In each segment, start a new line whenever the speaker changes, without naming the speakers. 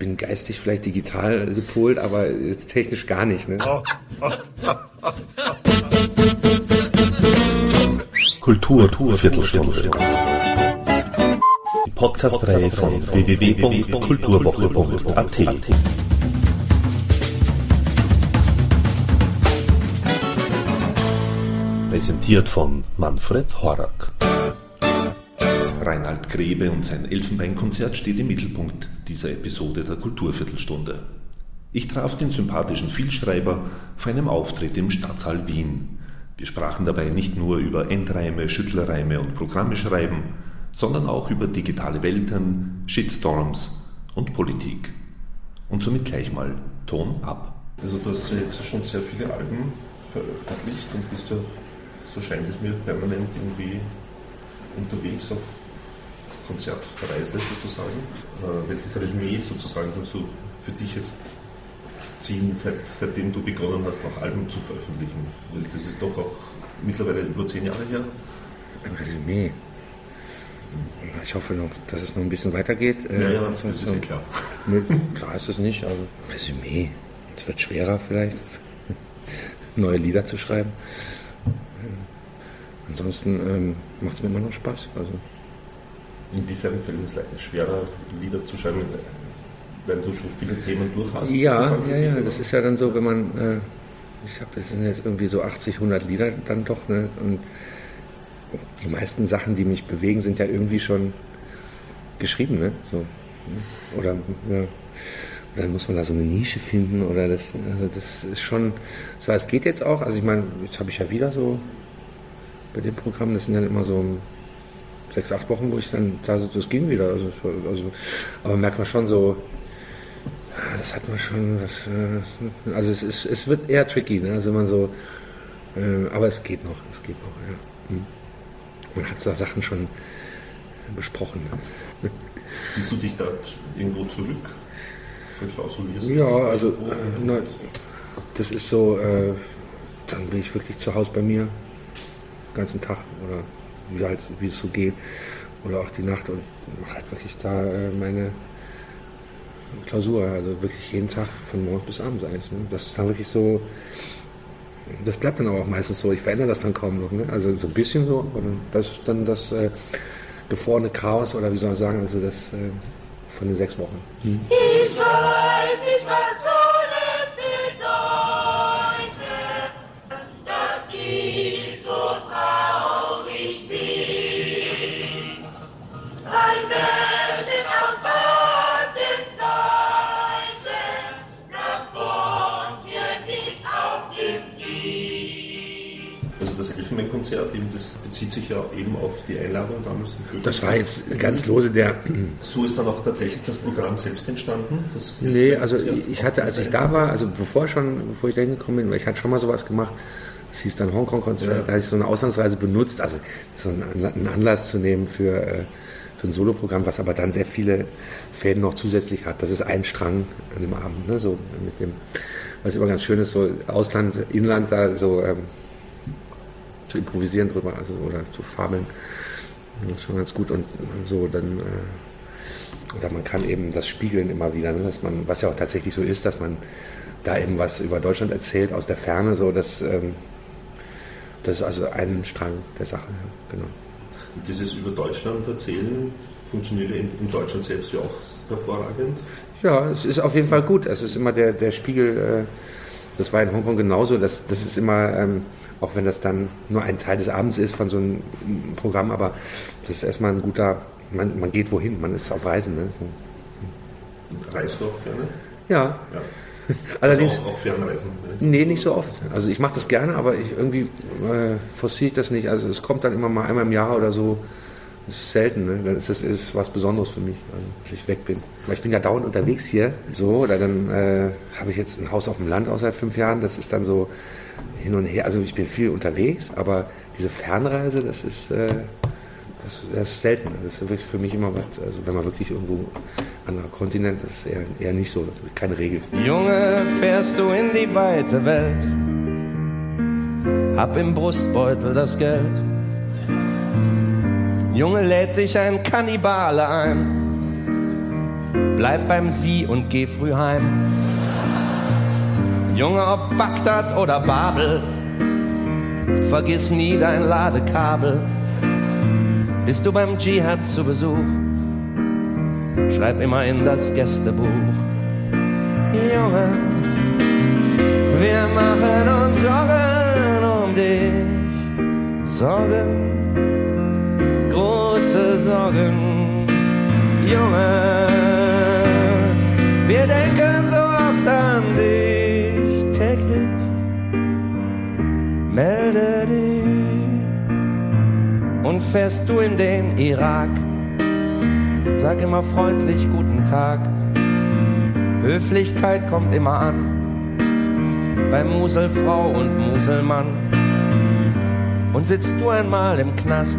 bin geistig vielleicht digital gepolt, aber technisch gar nicht. Ne?
Kultur, Kultur Viertelstunde. Die Podcast-Reihe von www.kulturwoche.at. Präsentiert von Manfred Horak. Reinhard Grebe und sein Elfenbeinkonzert steht im Mittelpunkt dieser Episode der Kulturviertelstunde. Ich traf den sympathischen Vielschreiber vor einem Auftritt im Stadtsaal Wien. Wir sprachen dabei nicht nur über Endreime, Schüttelreime und Programme schreiben, sondern auch über digitale Welten, Shitstorms und Politik. Und somit gleich mal Ton ab.
Also du hast jetzt schon sehr viele Alben veröffentlicht und bist ja, so scheint es mir, permanent irgendwie unterwegs auf Konzertreise sozusagen. Äh, welches Resümee sozusagen kannst du für dich jetzt ziehen, seit, seitdem du begonnen hast, auch Alben zu veröffentlichen? Weil das ist doch auch mittlerweile über zehn Jahre her.
Ein Resümee. Ich hoffe noch, dass es noch ein bisschen weitergeht.
Ja, ja, das ist ja klar.
Nee, klar ist es nicht. Also Resümee. Es wird schwerer vielleicht, neue Lieder zu schreiben. Ansonsten ähm, macht es mir immer noch Spaß. Also
Inwiefern fällt es leichter, schwerer, Lieder zu schreiben, wenn du schon viele Themen durch hast?
Ja, ja, ja, das ist ja dann so, wenn man, äh, ich habe, das sind jetzt irgendwie so 80, 100 Lieder dann doch, ne? Und die meisten Sachen, die mich bewegen, sind ja irgendwie schon geschrieben, ne? So. Ne? Oder, ja. dann muss man da so eine Nische finden oder das, also das ist schon, zwar es geht jetzt auch, also ich meine, jetzt habe ich ja wieder so bei dem Programm, das sind ja immer so sechs, acht Wochen, wo ich dann, das ging wieder. Also, also, aber merkt man schon so, das hat man schon, das, äh, also es, ist, es wird eher tricky, ne? also man so, äh, aber es geht noch, es geht noch, ja. Hm. Man hat da Sachen schon besprochen. Ne?
Siehst du dich da irgendwo zurück?
Ja, also äh, na, das ist so, äh, dann bin ich wirklich zu Hause bei mir, den ganzen Tag oder wie, halt, wie es so geht. Oder auch die Nacht und mache halt wirklich da äh, meine Klausur. Also wirklich jeden Tag von morgens bis abends eigentlich. Ne? Das ist dann wirklich so. Das bleibt dann aber auch meistens so. Ich verändere das dann kaum noch. Ne? Also so ein bisschen so. Und das ist dann das äh, gefrorene Chaos oder wie soll man sagen, also das äh, von den sechs Wochen. Hm.
Ich weiß nicht, was so
Konzert, das bezieht sich ja eben auf die Einladung damals.
Das war jetzt ganz lose der.
So ist dann auch tatsächlich das Programm selbst entstanden? Das
nee, also ich hatte, als ich da war, also bevor schon, bevor ich da hingekommen bin, weil ich hatte schon mal sowas gemacht, das hieß dann Hongkong-Konzert, ja. da hatte ich so eine Auslandsreise benutzt, also so einen Anlass zu nehmen für, äh, für ein Soloprogramm, was aber dann sehr viele Fäden noch zusätzlich hat. Das ist ein Strang an dem Abend, ne? so mit dem, was immer ganz schön ist, so Ausland, Inland, da so ähm, zu improvisieren drüber, also oder zu fabeln. Das ist schon ganz gut und so dann äh, oder man kann eben das spiegeln immer wieder, ne, dass man, was ja auch tatsächlich so ist, dass man da eben was über Deutschland erzählt aus der Ferne, so dass ähm, das ist also ein Strang der Sache, ja, genau.
Und dieses über Deutschland erzählen funktioniert in, in Deutschland selbst ja auch hervorragend.
Ja, es ist auf jeden Fall gut. Es ist immer der, der Spiegel, äh, das war in Hongkong genauso, das, das ist immer, ähm, auch wenn das dann nur ein Teil des Abends ist von so einem Programm, aber das ist erstmal ein guter, man, man geht wohin, man ist auf Reisen. Ne?
Reist du auch gerne?
Ja.
ja.
Allerdings.
Also auch, auch Fernreisen? Ne?
Nee, nicht so oft. Also ich mache das gerne, aber ich irgendwie äh, forciere ich das nicht. Also es kommt dann immer mal einmal im Jahr oder so. Das ist selten, ne? Dann ist das ist was Besonderes für mich, also, dass ich weg bin. Weil ich bin ja dauernd unterwegs hier, so, oder dann äh, habe ich jetzt ein Haus auf dem Land auch seit fünf Jahren. Das ist dann so, hin und her. Also ich bin viel unterwegs, aber diese Fernreise, das ist, äh, das, das, ist selten. Das ist wirklich für mich immer was. Also wenn man wirklich irgendwo anderer Kontinent, das ist eher, eher nicht so, keine Regel.
Junge, fährst du in die weite Welt, hab im Brustbeutel das Geld. Junge, lädt dich ein Kannibale ein, bleib beim Sie und geh früh heim. Junge, ob Bagdad oder Babel, vergiss nie dein Ladekabel. Bist du beim Dschihad zu Besuch? Schreib immer in das Gästebuch. Junge, wir machen uns Sorgen um dich. Sorgen, große Sorgen. Junge, wir denken so oft an dich täglich. Melde dich und fährst du in den Irak. Sag immer freundlich guten Tag. Höflichkeit kommt immer an. Bei Muselfrau und Muselmann. Und sitzt du einmal im Knast.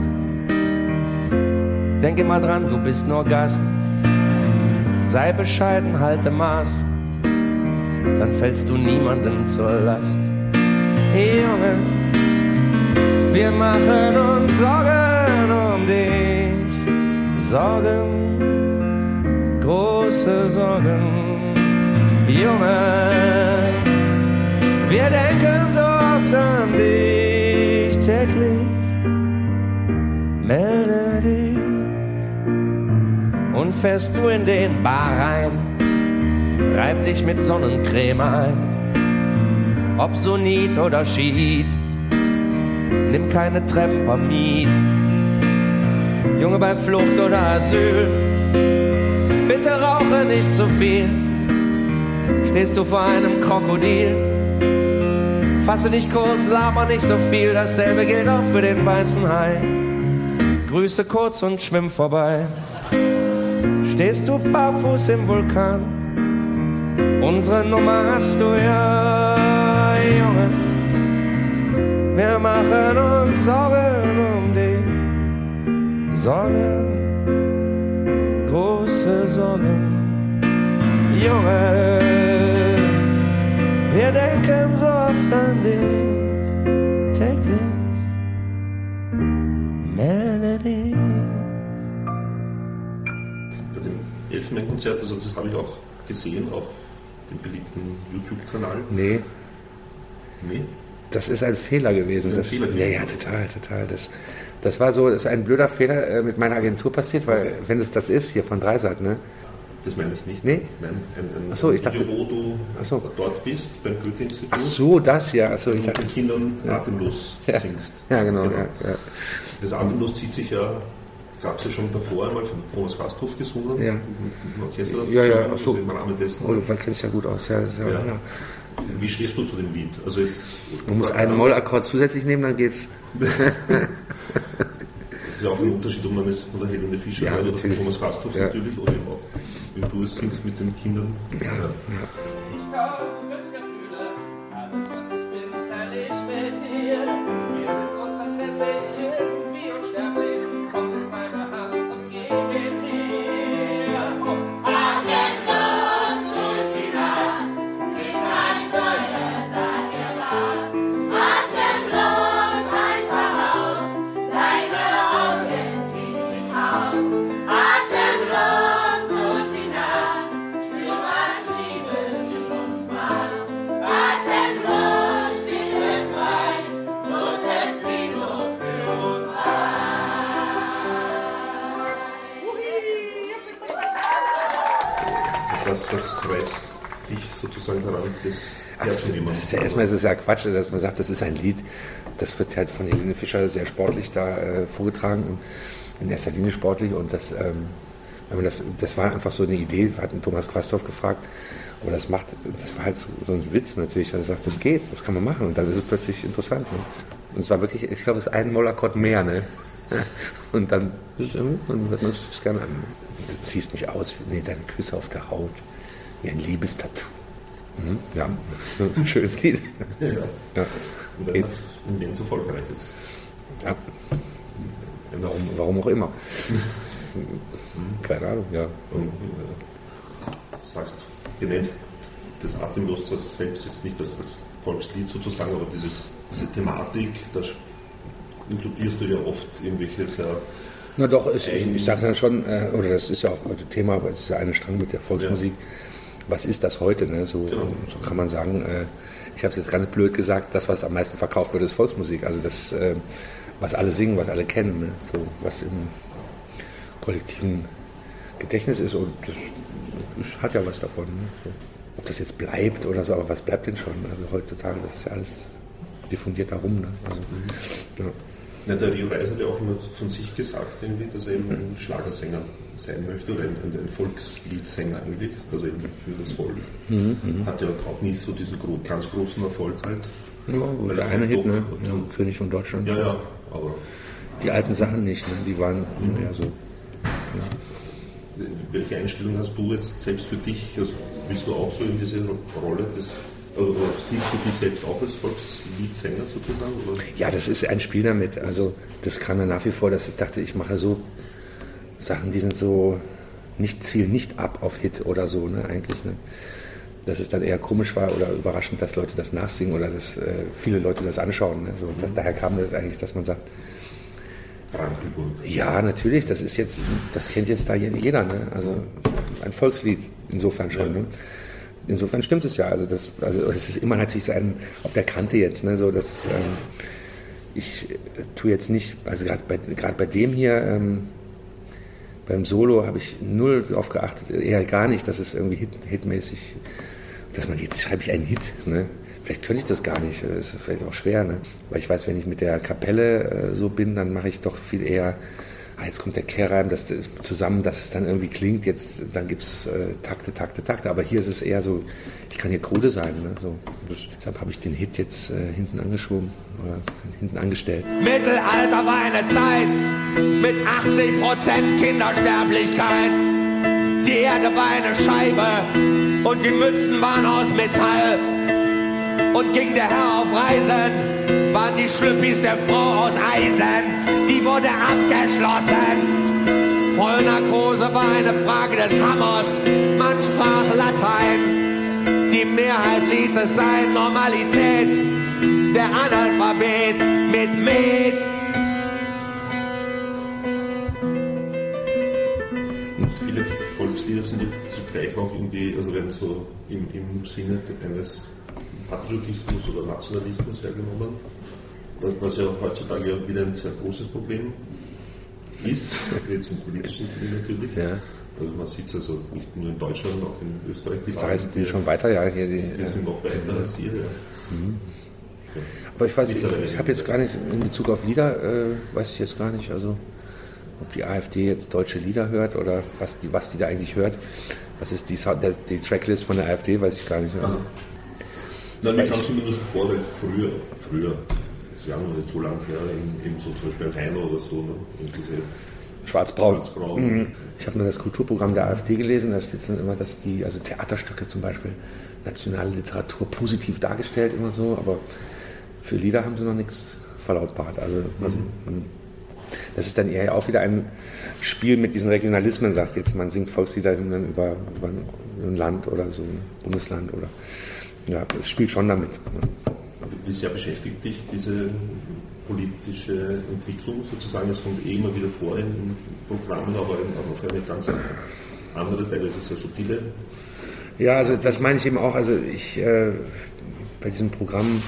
Denk immer dran, du bist nur Gast. Sei bescheiden, halte Maß. Dann fällst du niemandem zur Last. Hey Junge, wir machen uns Sorgen um dich. Sorgen, große Sorgen. Junge, wir denken fährst du in den Bar rein. Reib dich mit Sonnencreme ein. Ob Sunit oder Schiit, nimm keine Trempermiet. Junge bei Flucht oder Asyl, bitte rauche nicht zu viel. Stehst du vor einem Krokodil, fasse dich kurz, laber nicht so viel. Dasselbe gilt auch für den weißen Hai. Grüße kurz und schwimm vorbei. Stehst du barfuß im Vulkan? Unsere Nummer hast du ja, Junge. Wir machen uns Sorgen um dich. Sorgen, große Sorgen. Junge, wir denken so oft an dich.
Elfenbeinkonzert, also das habe ich auch gesehen auf dem beliebten YouTube-Kanal.
Nee,
Nee,
das ist ein Fehler gewesen.
Das
Das,
ein
ja,
Fehler
ja,
gewesen.
total, total. Das, das war so, das ist ein blöder Fehler äh, mit meiner Agentur passiert, weil
Okay.
wenn es das ist, hier von Dreisat, ne?
das meine ich nicht.
Nee?
Nein, ein, ein,
so, ich dachte-
Video, wo du
so.
dort bist, beim Goethe-Institut.
Ach so, das ja. Ach so, ich dachte,
den Kindern atemlos
ja,
singst.
ja, genau. Ja, ja.
Das Atemlos zieht sich ja, gab es ja schon davor einmal von Thomas Gasthof gesungen.
Ja.
Orchester.
Ja, ja,
Also
so.
Im Rahmen dessen.
Oh, du kennst ja gut aus. Ja, das ja,
Ja.
ja.
Wie stehst du zu dem Lied? Also es,
Man muss einen Mollakkord zusätzlich nehmen, dann geht's.
Es ist ja auch ein Unterschied, ob man es von der Helene Fischer
Ja,
hört oder von. Thomas Gasthof
Ja.
natürlich, oder eben auch, wenn du es singst mit den Kindern. Ja.
Ich Glücksgefühle,
sozusagen daran, das
Ach, das, das ist ja erstmal ist es ja Quatsch, dass man sagt, das ist ein Lied. Das wird halt von Helene Fischer sehr sportlich da äh, vorgetragen und in erster Linie sportlich und das, ähm, wenn man das, das war einfach so eine Idee. Wir hatten Thomas Quastorf gefragt, ob er das macht. Das war halt so, ein Witz natürlich. Er sagt, das geht, das kann man machen und dann ist es plötzlich interessant. Ne? Und es war wirklich, ich glaube, es ist ein Mollakkord mehr, ne? Und dann, ist es dann hört man es sich gerne an. Du ziehst mich aus, nee, deine Küsse auf der Haut, wie ein Liebestattoo. Mhm, ja, ein schönes Lied.
Ja.
Ja.
Und dann
Geht.
immens erfolgreich ist.
Ja. Warum, warum auch immer. Keine Ahnung, ja.
Und, äh, sagst, ihr nennst das Atemlos zwar selbst jetzt nicht als, als Volkslied sozusagen, aber dieses, diese Thematik, da inkludierst du ja oft irgendwelche sehr
Na doch, ich, ich, ich sage dann schon, äh, oder das ist ja auch heute Thema, aber es ist ja eine Strang mit der Volksmusik. Was ist das heute? Ne? So, so kann man sagen, äh, ich habe es jetzt ganz blöd gesagt, das, was am meisten verkauft wird, ist Volksmusik. Also das, äh, was alle singen, was alle kennen, ne? so, was im kollektiven Gedächtnis ist und das, das hat ja was davon. Ne? So. Ob das jetzt bleibt oder so, aber was bleibt denn schon? Also heutzutage, das ist ja alles diffundiert darum. Ne? Also, ja.
Ja, der Rio Reis hat ja auch immer von sich gesagt, irgendwie, dass er eben ein Schlagersänger sein möchte oder ein, ein Volksliedsänger eigentlich, also eben für das Volk. Hat ja auch nie so diesen gro ganz großen Erfolg halt.
Ja, gut, der
er
eine Hit, ne? Ja, König von Deutschland.
Ja, ja, aber
Die alten Sachen nicht, ne? die waren schon eher so.
welche Einstellung hast du jetzt selbst für dich? Also willst du auch so in diese Rolle des, also siehst du dich selbst auch als Volksliedsänger sozusagen? Oder?
Ja, das ist ein Spiel damit. Also das kam mir nach wie vor, dass ich dachte, ich mache so Sachen, die sind so nicht zielen nicht ab auf Hit oder so, ne, eigentlich. Ne? Dass es dann eher komisch war oder überraschend, dass Leute das nachsingen oder dass äh, viele Leute das anschauen. Ne? So, das, daher kam das eigentlich, dass man sagt, ja, natürlich, das ist jetzt, das kennt jetzt da jeder, ne? Also ein Volkslied insofern schon, ne? Insofern stimmt es ja. Also das, also es ist immer natürlich so ein auf der Kante jetzt, ne? So dass ähm, ich äh, tue jetzt nicht, also gerade bei bei dem hier ähm, beim Solo habe ich null darauf geachtet, eher gar nicht, dass es irgendwie hit, hitmäßig, dass man jetzt schreibe ich einen Hit, ne? Vielleicht könnte ich das gar nicht, das ist vielleicht auch schwer, ne? Weil ich weiß, wenn ich mit der Kapelle äh, so bin, dann mache ich doch viel eher, ah, jetzt kommt der Kehrreim, das ist zusammen, dass es dann irgendwie klingt, jetzt, dann gibt's äh, Takte, Takte, Takte, aber hier ist es eher so, ich kann hier krude sein, ne? So, das, deshalb habe ich den Hit jetzt äh, hinten angeschoben oder hinten angestellt.
Mittelalter war eine Zeit mit 80% Kindersterblichkeit. Die Erde war eine Scheibe und die Mützen waren aus Metall. Und ging der Herr auf Reisen, waren die Schlüppis der Frau aus Eisen. Die wurde abgeschlossen. Vollnarkose war eine Frage des Hammers. Man sprach Latein. Die Mehrheit ließ es sein, Normalität. Der Analphabet mit Met.
Und viele Volkslieder sind zugleich auch irgendwie, also werden so im, im Sinne eines Patriotismus oder Nationalismus hergenommen, was- ja heutzutage ja wieder ein sehr großes Problem ist, jetzt im politischen Sinne natürlich.
Ja.
Also man sieht es also nicht nur in Deutschland, auch in Österreich.
Ich sage jetzt die schon weiter, ja, hier die,
Wir sind noch weiter als ihr, ja.
Aber ich weiß, ich, ich habe jetzt gar nicht in Bezug auf Lieder, äh, weiß ich jetzt gar nicht, also ob die AfD jetzt deutsche Lieder hört oder was die, was die da eigentlich hört. Was ist die, die Tracklist von der AfD, weiß ich gar nicht. Also,
Nein, ich habe
ich-
es mir nur so vor, weil früher, früher, das ja noch nicht so lange her, eben, so zum Beispiel Heino oder so, ne?
Schwarz-Braun.
Schwarz-Braun.
Mhm. Ich habe mal das Kulturprogramm der AfD gelesen, da steht dann immer, dass die, also Theaterstücke zum Beispiel, nationale Literatur positiv dargestellt, immer so, aber für Lieder haben sie noch nichts verlautbart. Also, also man- das ist dann eher auch wieder ein Spiel mit diesen Regionalismen, sagst jetzt, man singt Volkslieder über, über ein Land oder so, ein Bundesland oder ja, es spielt schon damit.
Wie sehr beschäftigt dich diese politische Entwicklung sozusagen? Es kommt eh immer wieder vor in, Programmen, aber eben auch auf eine ganz andere, teilweise sehr subtile.
Ja, also das meine ich eben auch. Also ich äh, bei diesem Programm,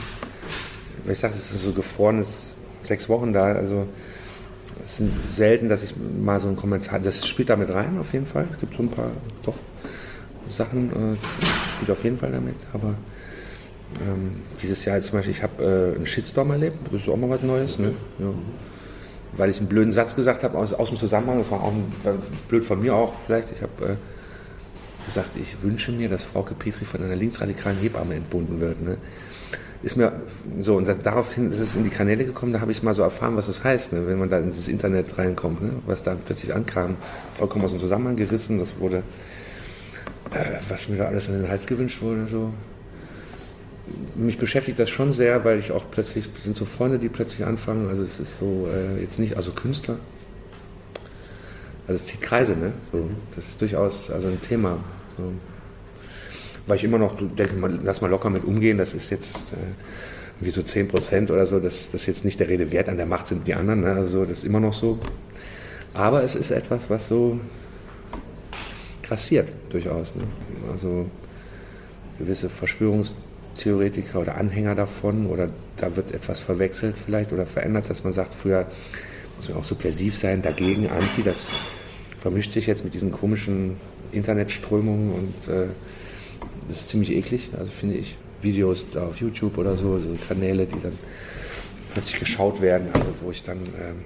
weil ich sage, es ist so gefrorenes sechs Wochen da. Also es sind selten, dass ich mal so einen Kommentar. Das spielt damit rein auf jeden Fall. Es gibt so ein paar doch Sachen, äh, spielt auf jeden Fall damit. Aber ähm, dieses Jahr zum Beispiel, ich habe äh, einen Shitstorm erlebt. Das ist auch mal was Neues. Ne? Ja. Weil ich einen blöden Satz gesagt habe aus, aus dem Zusammenhang. Das war auch ein, war blöd von mir auch vielleicht. Ich habe äh, gesagt, ich wünsche mir, dass Frauke Petri von einer linksradikalen Hebamme entbunden wird. Ne? Ist mir so, und dann, daraufhin ist es in die Kanäle gekommen, da habe ich mal so erfahren, was das heißt, ne? wenn man da in dieses Internet reinkommt, ne? was da plötzlich ankam. Vollkommen aus dem Zusammenhang gerissen, das wurde, was mir da alles an den Hals gewünscht wurde, so. Mich beschäftigt das schon sehr, weil ich auch plötzlich, sind so Freunde, die plötzlich anfangen, also es ist so, äh, jetzt nicht, also Künstler, also es zieht Kreise, ne? So, das ist durchaus also ein Thema. So. Weil ich immer noch denke, mal, lass mal locker mit umgehen, das ist jetzt äh, irgendwie so 10 Prozent oder so, das, das ist jetzt nicht der Rede wert, an der Macht sind die anderen, ne? also das ist immer noch so. Aber es ist etwas, was so grassiert durchaus. Ne? Also gewisse Verschwörungstheoretiker oder Anhänger davon oder da wird etwas verwechselt vielleicht oder verändert, dass man sagt, früher muss man auch subversiv sein, dagegen, anti, das vermischt sich jetzt mit diesen komischen Internetströmungen und äh, das ist ziemlich eklig, also finde ich. Videos auf YouTube oder so, so Kanäle, die dann plötzlich geschaut werden, also wo ich dann ähm,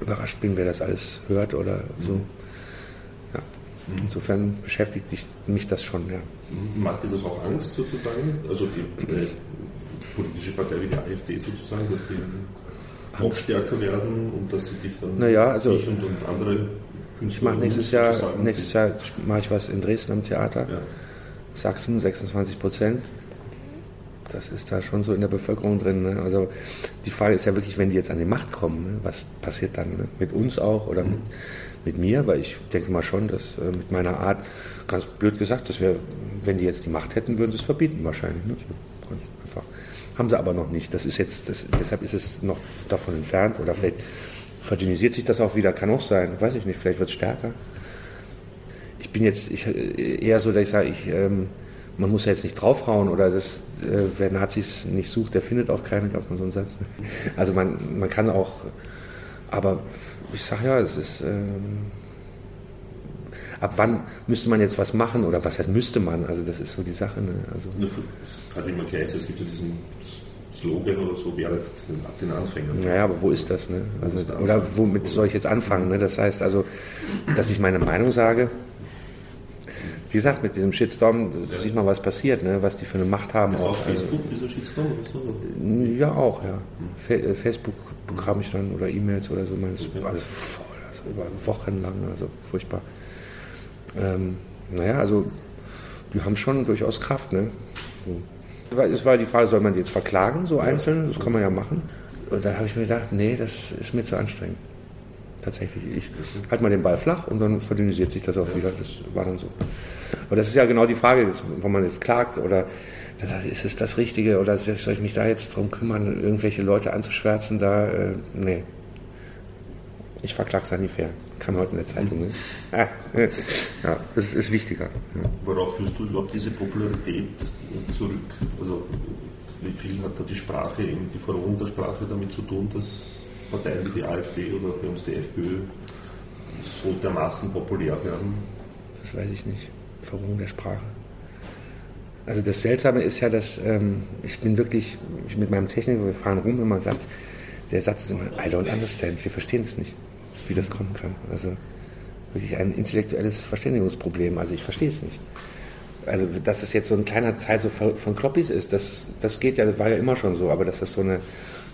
überrascht bin, wer das alles hört oder so. Ja. Insofern beschäftigt mich das schon, ja.
Macht dir das auch Angst sozusagen? Also die äh, politische Partei wie die AfD sozusagen, dass die noch stärker werden und dass sie dich dann
Naja, also-
dich und, und andere Künstler
Ich mache nächstes Jahr, nächstes Jahr mache ich was in Dresden am Theater.
Ja.
Sachsen 26 Prozent. Das ist da schon so in der Bevölkerung drin. Ne? Also die Frage ist ja wirklich, wenn die jetzt an die Macht kommen, ne? was passiert dann ne? mit uns auch oder mit, mit mir? Weil ich denke mal schon, dass äh, mit meiner Art, ganz blöd gesagt, dass wir, wenn die jetzt die Macht hätten, würden sie es verbieten wahrscheinlich. Ne? So, einfach. Haben sie aber noch nicht. Das ist jetzt, das, deshalb ist es noch davon entfernt oder vielleicht verdünnisiert sich das auch wieder, kann auch sein, weiß ich nicht, vielleicht wird es stärker ich bin jetzt ich, äh, eher so, dass ich sage, ich, ähm, man muss ja jetzt nicht draufhauen oder das, äh, wer Nazis nicht sucht, der findet auch keine, gab es so einen Satz. Also man, man kann auch, aber ich sage ja, es ist, ähm, ab wann müsste man jetzt was machen oder was heißt müsste man, also das ist so die Sache. Ne? Also,
Es hat immer geheißen, es gibt ja diesen Slogan oder so, wehret den, ab den Anfängern.
Naja, aber wo ist das? Ne? Also, oder womit soll ich jetzt anfangen? Ne? Das heißt also, dass ich meine Meinung sage. Wie gesagt, mit diesem Shitstorm sieht man, was passiert, ne? was die für eine Macht haben.
War
auch,
auf
also-
Facebook, dieser Shitstorm oder so?
Ja, auch, ja. Fa äh, Facebook bekam ich dann oder E-Mails oder so, meins, alles voll, also über Wochen lang, also furchtbar. Ähm, naja, also die haben schon durchaus Kraft, ne? So. Es war die Frage, soll man die jetzt verklagen, so einzeln? Das kann man ja machen. Und dann habe ich mir gedacht, nee, das ist mir zu anstrengend. Tatsächlich. Ich halte mal den Ball flach und dann verdünnisiert sich das auch wieder. Das war dann so. Aber das ist ja genau die Frage, wo man jetzt klagt oder ist es das Richtige oder soll ich mich da jetzt drum kümmern, irgendwelche Leute anzuschwärzen? Da, äh, nee. Ich verklag's da nicht fair. Kam heute in der Zeitung. Ne? Ja, das ist wichtiger. Ja.
Worauf führst du überhaupt diese Popularität zurück? Also wie viel hat da die Sprache, die Verrohung der Sprache damit zu tun, dass Parteien wie die AfD oder bei uns die FPÖ so dermaßen populär werden?
Das weiß ich nicht. Verrohung der Sprache. Also das Seltsame ist ja, dass ähm, ich bin wirklich ich mit meinem Techniker, wir fahren rum, immer sagt, der Satz ist immer, I don't understand, wir verstehen es nicht, wie das kommen kann. Also wirklich ein intellektuelles Verständigungsproblem, also ich verstehe es nicht. Also dass es jetzt so ein kleiner Teil so von Kloppis ist, das, das geht ja, war ja immer schon so, aber dass das so eine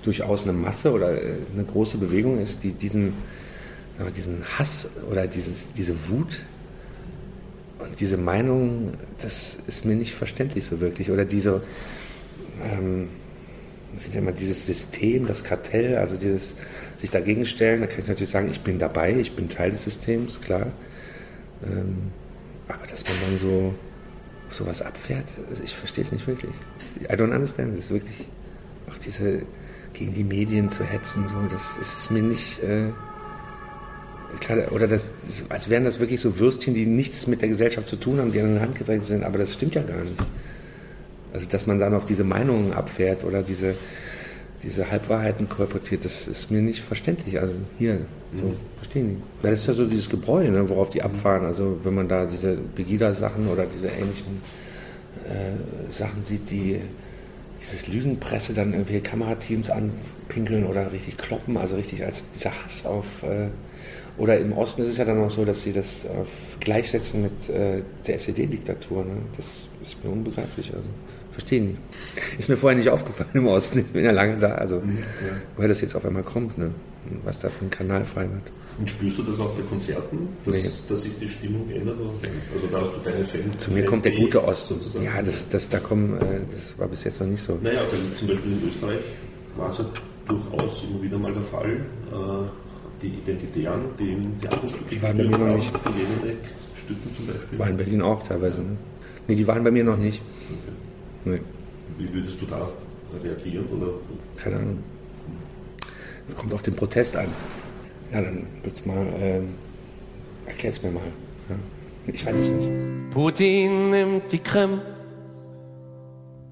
durchaus eine Masse oder äh, eine große Bewegung ist, die diesen, wir, diesen Hass oder dieses, diese Wut und diese Meinung, das ist mir nicht verständlich so wirklich. Oder diese, ähm, was ist ja immer dieses System, das Kartell, also dieses sich dagegen stellen, da kann ich natürlich sagen, ich bin dabei, ich bin Teil des Systems, klar. Ähm, aber dass man dann so sowas abfährt, also ich verstehe es nicht wirklich. I don't understand, das ist wirklich auch diese gegen die Medien zu hetzen, so, das, das ist mir nicht. Äh, Klar, oder das, als wären das wirklich so Würstchen, die nichts mit der Gesellschaft zu tun haben, die an den Hand gedrängt sind, aber das stimmt ja gar nicht. Also, dass man dann auf diese Meinungen abfährt oder diese, diese Halbwahrheiten kolportiert, das ist mir nicht verständlich. Also, hier, so, verstehen die. Weil das ist ja so dieses Gebräu, ne, worauf die abfahren. Also, wenn man da diese Pegida-Sachen oder diese ähnlichen äh, Sachen sieht, die dieses Lügenpresse dann irgendwelche Kamerateams anpinkeln oder richtig kloppen, also richtig als dieser Hass auf. Äh, oder im Osten ist es ja dann auch so, dass sie das auf gleichsetzen mit äh, der SED-Diktatur. Ne? Das ist mir unbegreiflich. Also verstehe nicht. Ist mir vorher nicht aufgefallen im Osten. Ich bin ja lange da. Also woher das jetzt auf einmal kommt, ne? Was da für ein Kanal frei wird.
Und spürst du das auch bei Konzerten, dass,
Nee.
dass sich die Stimmung ändert? Also da hast du deine Fan
Zu mir kommt der gute Osten.
sozusagen.
Ja, das, das, da kommen, äh, das war bis jetzt noch nicht so.
Naja, zum Beispiel in Österreich war es ja durchaus immer wieder mal der Fall. Äh, die Identitären, die im Theaterstück
Die waren bei mir noch nicht.
Die Jelinek Stücken zum Beispiel.
War in Berlin auch teilweise. Ne? Nee, die waren bei mir noch nicht. Nee,
Wie würdest du da reagieren? Oder
keine Ahnung. Kommt auf den Protest an. Ja, dann bitte mal, ähm, erklär's mir mal. Ja? Ich weiß es nicht.
Putin nimmt die Krim.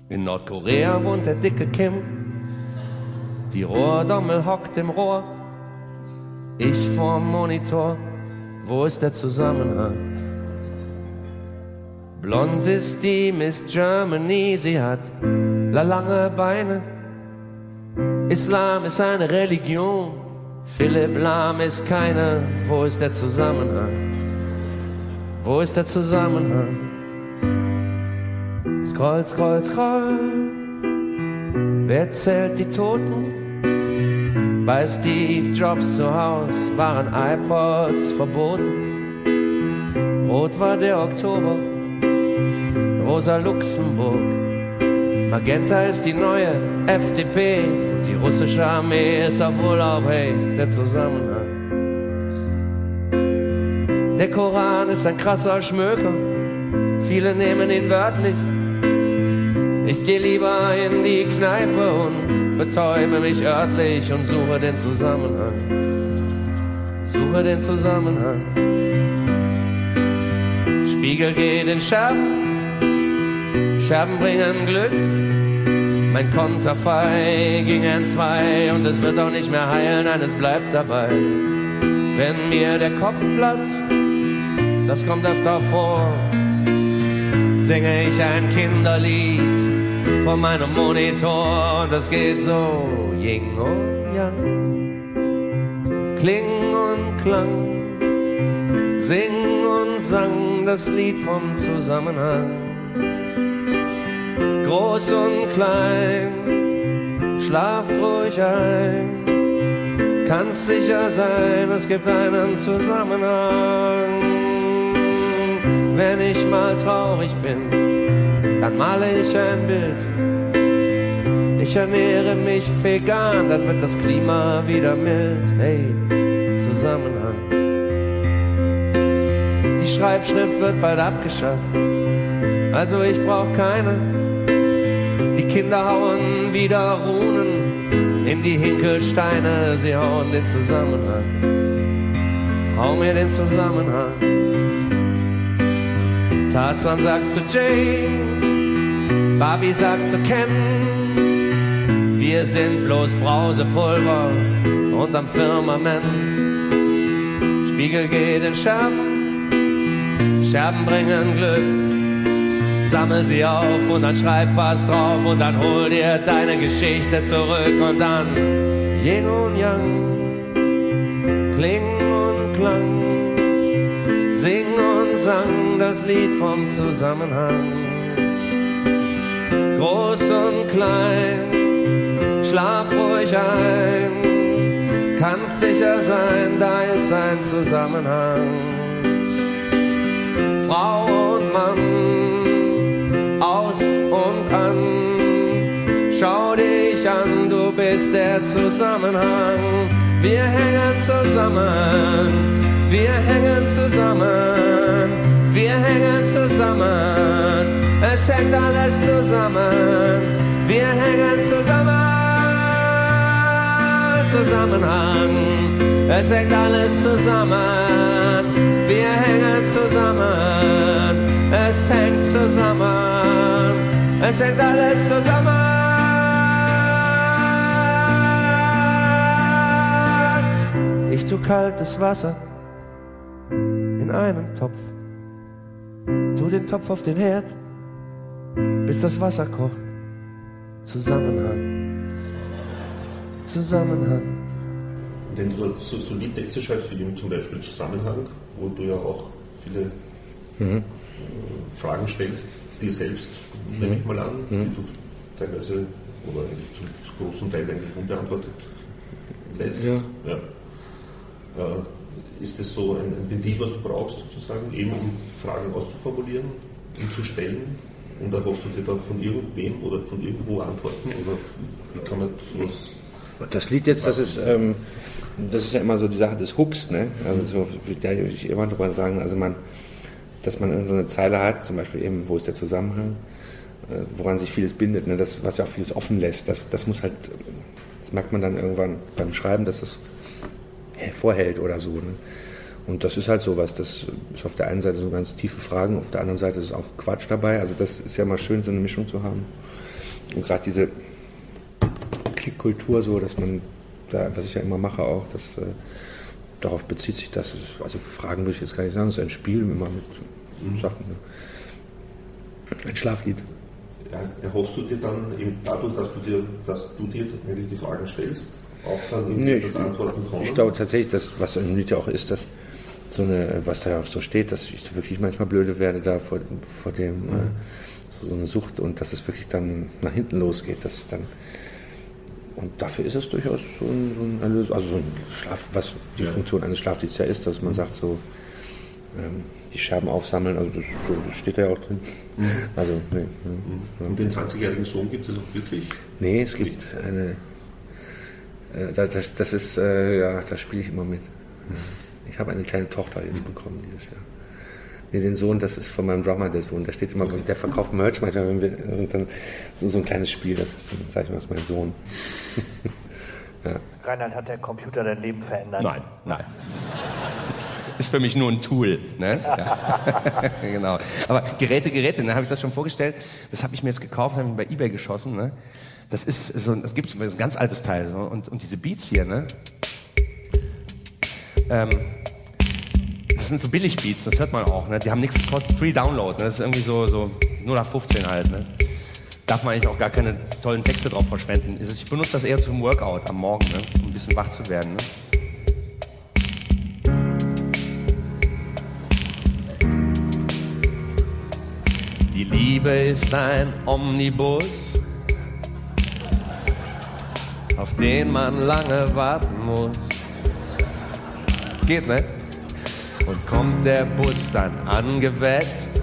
In Nordkorea wohnt der dicke Kim. Die Rohrdommel hockt im Rohr. Ich vorm Monitor. Wo ist der Zusammenhang? Blond ist die Miss Germany, sie hat la lange Beine. Islam ist eine Religion, Philipp Lahm ist keine. Wo ist der Zusammenhang? Wo ist der Zusammenhang? Scroll, scroll, scroll. Wer zählt die Toten? Bei Steve Jobs zu Haus waren iPods verboten. Rot war der Oktober, rosa Luxemburg. Magenta ist die neue FDP und die russische Armee ist auf Urlaub. Hey, der Zusammenhang. Der Koran ist ein krasser Schmöker. Viele nehmen ihn wörtlich. Ich gehe lieber in die Kneipe und betäube mich örtlich und suche den Zusammenhang. Suche den Zusammenhang. Spiegel geht in Scherben. Scherben bringen Glück. Mein Konterfei ging in zwei und es wird auch nicht mehr heilen, nein, es bleibt dabei. Wenn mir der Kopf platzt, das kommt öfter vor, singe ich ein Kinderlied vor meinem Monitor und das geht so Ying und Yang, Kling und Klang, sing und sang das Lied vom Zusammenhang. Groß und klein, schlaft ruhig ein, kannst sicher sein, es gibt einen Zusammenhang. Wenn ich mal traurig bin, dann male ich ein Bild. Ich ernähre mich vegan, dann wird das Klima wieder mild. Hey, Zusammenhang. Die Schreibschrift wird bald abgeschafft, also ich brauch keine. Die Kinder hauen wieder Runen in die Hinkelsteine, sie hauen den Zusammenhang. Hau mir den Zusammenhang. Tarzan sagt zu Jane, Barbie sagt zu Ken, wir sind bloß Brausepulver unterm Firmament. Spiegel geht in Scherben, Scherben bringen Glück. Sammel sie auf und dann schreib was drauf und dann hol dir deine Geschichte zurück und dann Yin und Yang, Kling und Klang, Sing und sang das Lied vom Zusammenhang. Groß und klein, schlaf ruhig ein, kannst sicher sein, da ist ein Zusammenhang. Frau und Mann, aus und an, schau dich an, du bist der Zusammenhang. Wir hängen zusammen, wir hängen zusammen, wir hängen zusammen. Es hängt alles zusammen, wir hängen zusammen. Zusammenhang, es hängt alles zusammen, wir hängen zusammen, es hängt zusammen, es hängt alles zusammen. Ich tu kaltes Wasser in einen Topf, tu den Topf auf den Herd, bis das Wasser kocht. Zusammenhang. Zusammenhang.
Wenn du so, so Liedtexte schreibst, wie zum Beispiel Zusammenhang, wo du ja auch viele äh, Fragen stellst, dir selbst, nehme ich mal an, die du teilweise oder eigentlich zu, zu großen Teil eigentlich unbeantwortet lässt.
Ja.
Ja. Äh, ist das so ein, ein Ventil, was du brauchst, sozusagen, eben um Fragen auszuformulieren und zu stellen? Und erhoffst du dir dann von irgendwem oder von irgendwo Antworten? Oder wie kann man sowas
Das Lied jetzt, das ist, ähm, das ist ja immer so die Sache des Hooks, ne? Also so, da ich immer drüber sagen, also man, dass man so eine Zeile hat, zum Beispiel eben, wo ist der Zusammenhang, äh, woran sich vieles bindet, ne? Das, was ja auch vieles offen lässt, das, das muss halt, das merkt man dann irgendwann beim Schreiben, dass das hervorhält oder so. Ne? Und das ist halt sowas, das ist auf der einen Seite so ganz tiefe Fragen, auf der anderen Seite ist auch Quatsch dabei. Also das ist ja mal schön, so eine Mischung zu haben. Und gerade diese Klickkultur so, dass man da, was ich ja immer mache auch, dass äh, darauf bezieht sich das, also Fragen würde ich jetzt gar nicht sagen, es ist ein Spiel immer mit Sachen. Ne? Ein Schlaflied.
Ja, erhoffst du dir dann eben dadurch, dass du dir, dass du dir eigentlich die Fragen stellst, auch dann
Nee,
das
ich,
Antworten kommen?
ich glaube tatsächlich, dass, was im Lied ja auch ist, dass so eine, was da ja auch so steht, dass ich wirklich manchmal blöde werde da vor, vor dem, äh, so, eine Sucht und dass es wirklich dann nach hinten losgeht, dass dann, und dafür ist es durchaus so ein, so ein Erlös, also so ein Schlaf, was die
Ja.
Funktion eines Schlaflieds ja ist, dass man sagt so, ähm, die Scherben aufsammeln, also das, so, das steht da ja auch drin. Also, nee, ja.
Und den 20-jährigen Sohn gibt es auch wirklich?
Nee, es gibt eine. Äh, da- das, das ist, äh, ja, da spiele ich immer mit. Ich habe eine kleine Tochter jetzt bekommen dieses Jahr. Nee, den Sohn, das ist von meinem Drummer der Sohn. Der steht immer, der verkauft Merch manchmal, wenn wir, und dann so, so ein kleines Spiel, das ist dann, sag ich mal, das ist mein Sohn.
Reinhard, hat der Computer dein Leben verändert?
Nein, nein. Ist für mich nur ein Tool. Ne? Ja. genau. Aber Geräte, Geräte, ne, habe ich das schon vorgestellt. Das habe ich mir jetzt gekauft, habe ich bei Ebay geschossen. Ne? Das ist so, ein- das gibt so ein ganz altes Teil. So. Und, und diese Beats hier, ne? Ähm, das sind so Billig-Beats, das hört man auch. Ne? Die haben nichts Free Download. Ne? Das ist irgendwie so, so 0 nach 15 halt. Ne? Darf man eigentlich auch gar keine tollen Texte drauf verschwenden. Ich benutze das eher zum Workout am Morgen, ne? um ein bisschen wach zu werden. Ne? Die Liebe ist ein Omnibus, auf den man lange warten muss. Geht, ne? Und kommt der Bus dann angewetzt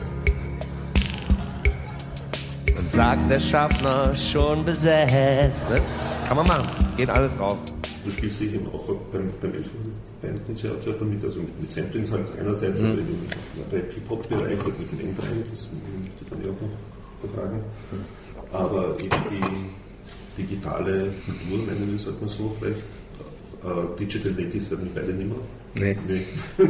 und sagt der Schaffner schon besetzt. Ne? Kann man machen, geht alles drauf.
Du spielst dich eben auch beim, beim Bandkonzert ja damit, also mit, mit Samplings halt einerseits aber im Rap-Hip-Hop-Bereich oder mit dem Endbereich, das möchte ich auch noch fragen. Aber eben die digitale Kultur, nennen wir es halt mal so vielleicht, äh, Digital Natives werden die beide nicht mehr.
Nee.
Nee.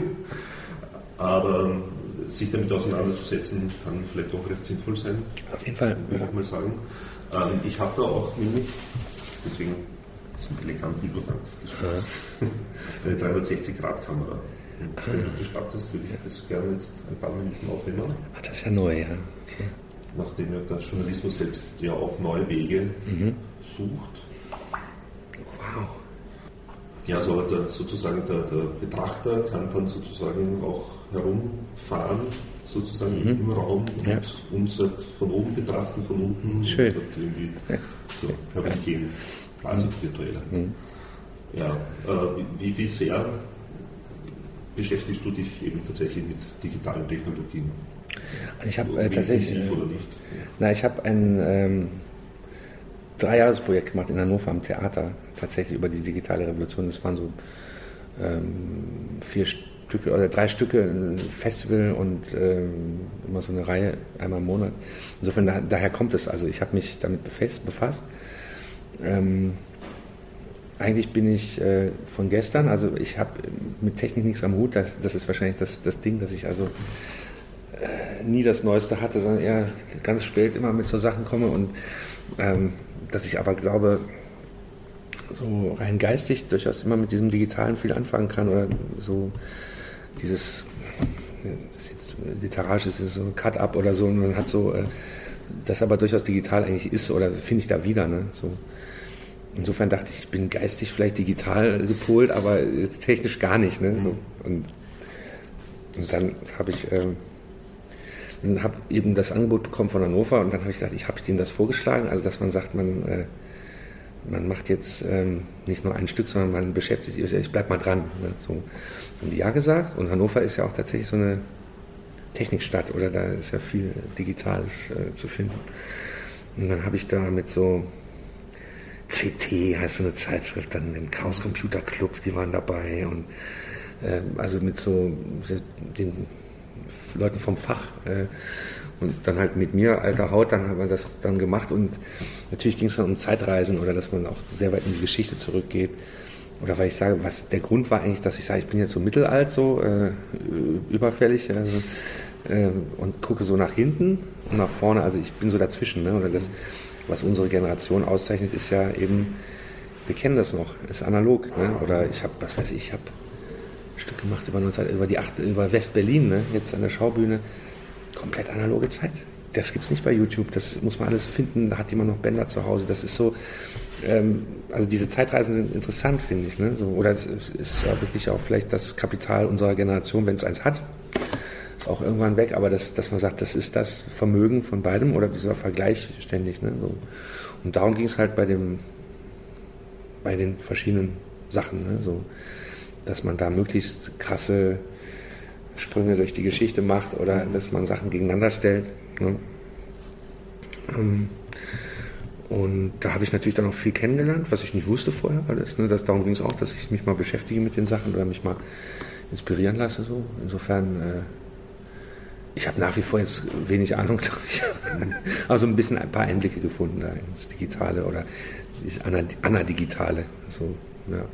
Aber ähm, sich damit auseinanderzusetzen, kann vielleicht auch recht sinnvoll sein
Auf jeden Fall.
würde ich mal sagen. Ähm, ich habe da auch nämlich, deswegen diesen eleganten Übergang, eine 360-Grad-Kamera. Und wenn du gestattest, würde ich das gerne jetzt ein paar Minuten aufnehmen,
Ach, das ist ja neu, ja. Okay.
nachdem ja der Journalismus selbst ja auch neue Wege sucht.
Wow.
Ja, also der, sozusagen der, der Betrachter kann dann sozusagen auch herumfahren, sozusagen im Raum und
Ja.
uns halt von oben betrachten, von unten
Schön.
und halt irgendwie so herumgehen, quasi virtuell. Ja, äh, wie, wie sehr beschäftigst du dich eben tatsächlich mit digitalen Technologien?
Also ich habe
Wie
äh, tatsächlich. Äh? Na, ich habe ein ähm, Dreijahresprojekt gemacht in Hannover am Theater, tatsächlich über die digitale Revolution. Das waren so ähm, vier Stücke oder drei Stücke, ein Festival und ähm, immer so eine Reihe, einmal im Monat. Insofern, da, daher kommt es. Also ich habe mich damit befasst. Ähm, eigentlich bin ich äh, von gestern, also ich habe mit Technik nichts am Hut, das, das ist wahrscheinlich das, das Ding, dass ich also äh, nie das Neueste hatte, sondern eher ganz spät immer mit so Sachen komme und ähm, dass ich aber glaube, so rein geistig durchaus immer mit diesem Digitalen viel anfangen kann oder so dieses, das ist jetzt literarisch ist, ist so ein Cut-up oder so und man hat so, äh, das aber durchaus digital eigentlich ist oder finde ich da wieder, ne, so. Insofern dachte ich, ich bin geistig vielleicht digital gepolt, aber technisch gar nicht. Ne? So, und, und dann habe ich ähm, habe eben das Angebot bekommen von Hannover und dann habe ich gedacht, ich habe denen das vorgeschlagen, also dass man sagt, man, äh, man macht jetzt ähm, nicht nur ein Stück, sondern man beschäftigt sich, ich bleib mal dran. Ne? So haben die ja gesagt und Hannover ist ja auch tatsächlich so eine Technikstadt oder da ist ja viel Digitales äh, zu finden. Und dann habe ich da mit so CT heißt so eine Zeitschrift, dann im Chaos Computer Club, die waren dabei und ähm, also mit so den Leuten vom Fach äh, und dann halt mit mir, alter Haut, dann haben wir das dann gemacht und natürlich ging es dann um Zeitreisen oder dass man auch sehr weit in die Geschichte zurückgeht oder weil ich sage, was der Grund war eigentlich, dass ich sage, ich bin jetzt so mittelalt, so äh, überfällig also, äh, und gucke so nach hinten und nach vorne. Also ich bin so dazwischen. Ne? Oder das, was unsere Generation auszeichnet, ist ja eben, wir kennen das noch, ist analog. Ne? Oder ich habe, was weiß ich, ich habe ein Stück gemacht über 19, über über West-Berlin, ne? jetzt an der Schaubühne, komplett analoge Zeit. Das gibt's nicht bei YouTube. Das muss man alles finden. Da hat jemand noch Bänder zu Hause. Das ist so, ähm, also diese Zeitreisen sind interessant, finde ich. Ne? So, oder es ist ja wirklich auch vielleicht das Kapital unserer Generation, wenn es eins hat, ist auch irgendwann weg. Aber das, dass man sagt, das ist das Vermögen von beidem oder dieser Vergleich ständig. Ne? So. Und darum ging es halt bei dem, bei den verschiedenen Sachen. Ne? So, dass man da möglichst krasse Sprünge durch die Geschichte macht oder dass man Sachen gegeneinander stellt. Ne? Ähm, Und da habe ich natürlich dann auch viel kennengelernt, was ich nicht wusste vorher alles. Ne? Das, darum ging es auch, dass ich mich mal beschäftige mit den Sachen oder mich mal inspirieren lasse. So. Insofern, äh, ich habe nach wie vor jetzt wenig Ahnung, glaube ich. also ein bisschen ein paar Einblicke gefunden da ins Digitale oder Ana- Anadigitale. So, ja.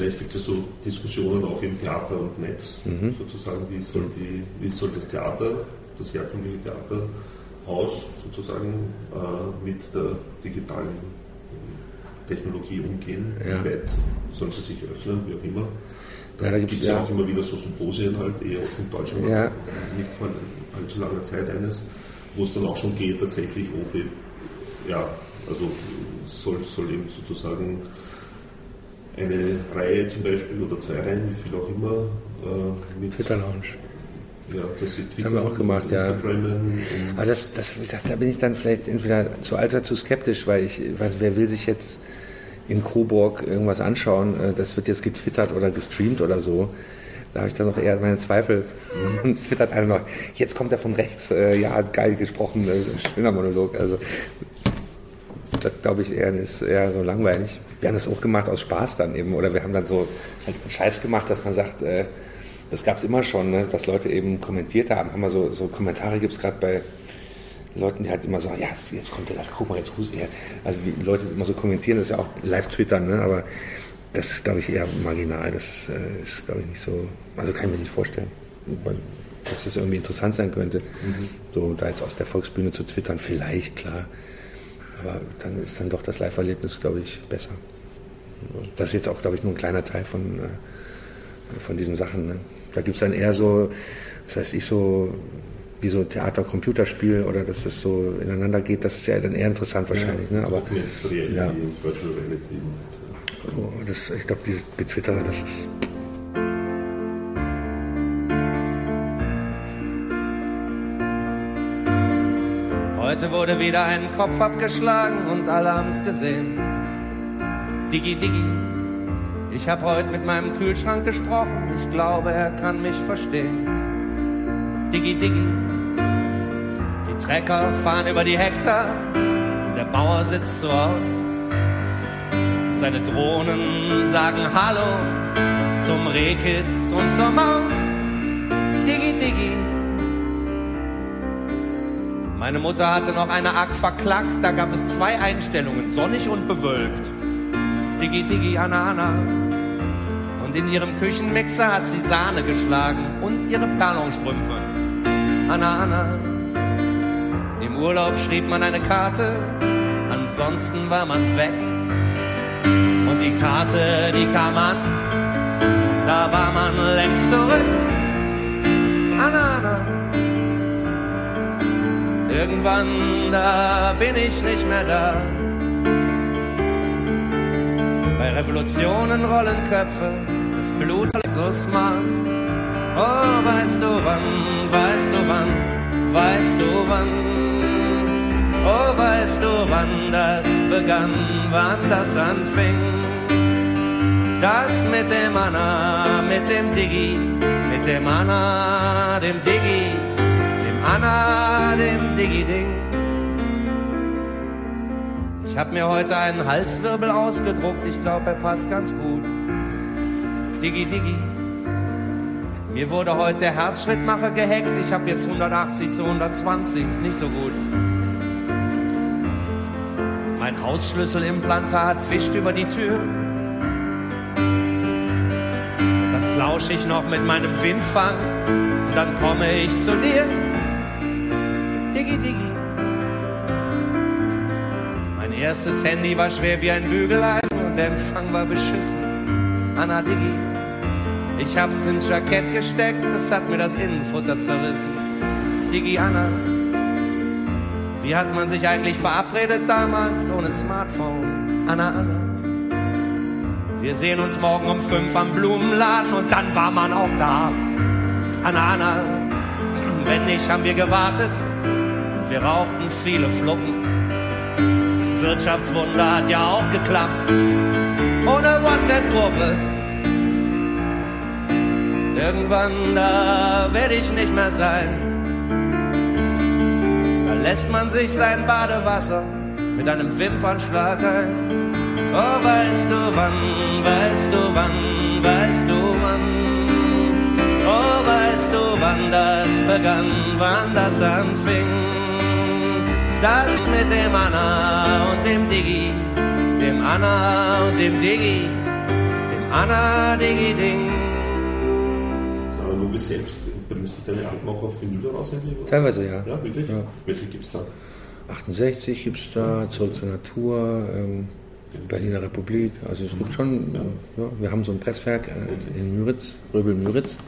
Ja, es gibt ja so Diskussionen auch im Theater und Netz, sozusagen, wie soll, die, wie soll das Theater, das herkömmliche Theaterhaus sozusagen äh, mit der digitalen Technologie umgehen,
Ja.
wie weit sollen sie sich öffnen, wie auch immer. Da
Ja, da
gibt es ja auch immer wieder so Symposien halt, eher auch in Deutschland,
Ja.
nicht vor allzu langer Zeit eines, wo es dann auch schon geht, tatsächlich, ob ja, also soll, soll eben sozusagen eine Reihe zum Beispiel oder zwei Reihen, wie viel auch immer, äh, mit
Twitter Lounge.
Ja, dass sie
Das haben wir auch gemacht, ja. Aber das, das, wie gesagt, da bin ich dann vielleicht entweder zu alt oder zu skeptisch, weil ich, weiß, wer will sich jetzt in Coburg irgendwas anschauen? Äh, Das wird jetzt getwittert oder gestreamt oder so. Da habe ich dann noch eher meine Zweifel. Und twittert einer noch, jetzt kommt er von rechts, äh, ja, geil gesprochen, äh, schöner Monolog. Also das glaube ich eher ist eher so langweilig. Wir haben das auch gemacht aus Spaß dann eben. Oder wir haben dann so halt einen Scheiß gemacht, dass man sagt, äh, das gab es immer schon, ne? dass Leute eben kommentiert haben. haben wir so, so Kommentare gibt es gerade bei Leuten, die halt immer sagen, ja, jetzt kommt der, guck mal, jetzt Hus her. Also wie Leute immer so kommentieren, das ist ja auch live-twittern, ne? aber das ist, glaube ich, eher marginal. Das äh, ist, glaube ich, nicht so, also kann ich mir nicht vorstellen. Dass das irgendwie interessant sein könnte, so da jetzt aus der Volksbühne zu twittern, vielleicht, klar. Aber dann ist dann doch das Live-Erlebnis, glaube ich, besser. Das ist jetzt auch, glaube ich, nur ein kleiner Teil von, äh, von diesen Sachen. Ne? Da gibt es dann eher so, das heißt ich so, wie so Theater-Computerspiel oder dass das so ineinander geht, das ist ja dann eher interessant wahrscheinlich. Ne? Aber ja.
und Virtual Reality. Und,
oh, das, ich glaube, dieses Getwittere, das ist.
Heute wurde wieder ein Kopf abgeschlagen und alle haben's gesehen. Digi, Digi, ich hab heute mit meinem Kühlschrank gesprochen. Ich glaube, er kann mich verstehen. Digi, Digi, die Trecker fahren über die Hektar. Der Bauer sitzt so auf. Seine Drohnen sagen Hallo zum Rehkitz und zur Maus. Digi, Digi, meine Mutter hatte noch eine Ack verklackt, da gab es zwei Einstellungen, sonnig und bewölkt. Digi Digi Anna. Und in ihrem Küchenmixer hat sie Sahne geschlagen und ihre Perlonstrümpfe. Anna Anna. Im Urlaub schrieb man eine Karte, ansonsten war man weg. Und die Karte, die kam an, da war man längst zurück. Irgendwann, da bin ich nicht mehr da. Bei Revolutionen rollen Köpfe, das Blut so smart. Oh, weißt du wann, weißt du wann, weißt du wann. Oh, weißt du wann das begann, wann das anfing. Das mit dem Anna, mit dem Diggi, mit dem Anna, dem Diggi, dem Anna, dem Diggi-Ding. Ich habe mir heute einen Halswirbel ausgedruckt, ich glaube, er passt ganz gut. Diggi, Diggi. Mir wurde heute der Herzschrittmacher gehackt, ich habe jetzt 180 zu 120, ist nicht so gut. Mein Hausschlüsselimplantat fischt über die Tür. lausch ich noch mit meinem Windfang und dann komme ich zu dir. Diggi, diggi. Mein erstes Handy war schwer wie ein Bügeleisen und der Empfang war beschissen. Anna Diggi. Ich hab's ins Jackett gesteckt, es hat mir das Innenfutter zerrissen. Digi Anna, wie hat man sich eigentlich verabredet damals ohne Smartphone? Anna Anna. Wir sehen uns morgen um fünf am Blumenladen und dann war man auch da. Anna Anna, wenn nicht, haben wir gewartet. Wir rauchten viele Fluppen. Das Wirtschaftswunder hat ja auch geklappt. Ohne WhatsApp-Gruppe. Irgendwann, da werde ich nicht mehr sein. Da lässt man sich sein Badewasser mit einem Wimpernschlag ein. Oh, weißt du wann, weißt du wann, weißt du wann. Oh, weißt du wann das begann, wann das anfing. Das mit dem Anna und dem Diggi, dem Anna und dem Diggi, dem Anna Diggi Ding.
Sag mal, du selbst bringst du deine Alben auch auf Vinyl raus?
Teilweise ja.
Ja, wirklich?
Ja.
Welche gibt es da?
68 gibt es da, Zurück zur Natur, ähm, Berliner Republik. Also es gibt schon, ja. wir haben so ein Presswerk äh, in Müritz, Röbel-Müritz.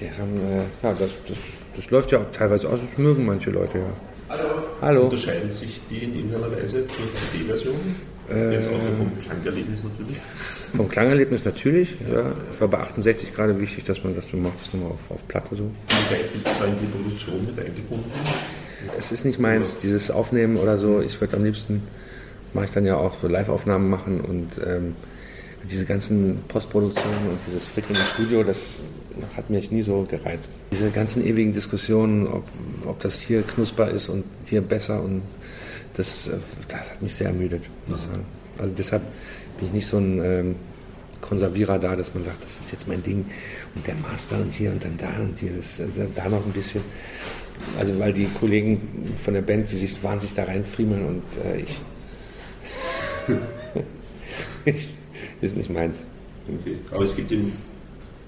Die haben, äh, ja, das, das, das läuft ja auch teilweise aus, das mögen manche Leute, ja.
Hallo. Unterscheiden sich die in irgendeiner Weise zur CD-Version?
Äh,
Jetzt außer vom Klangerlebnis natürlich.
Vom Klangerlebnis natürlich, ja. Ich war bei 68 gerade wichtig, dass man das so macht, das nochmal auf, auf Platte so.
Wie weit bist du da in die Produktion mit eingebunden?
Es ist nicht meins, dieses Aufnehmen oder so. Ich würde am liebsten, mache ich dann ja auch so Live-Aufnahmen machen und ähm, diese ganzen Postproduktionen und dieses Frickeln im Studio, das hat mich nie so gereizt. Diese ganzen ewigen Diskussionen, ob, ob das hier knusper ist und hier besser und das, äh, das hat mich sehr ermüdet, muss ich sagen. Also deshalb bin ich nicht so ein ähm, Konservierer da, dass man sagt, das ist jetzt mein Ding und der Master und hier und dann da und hier, das, äh, da, da noch ein bisschen. Also weil die Kollegen von der Band, die sich wahnsinnig da reinfriemeln und äh, ich, ich ist nicht meins.
Okay. Aber es gibt eben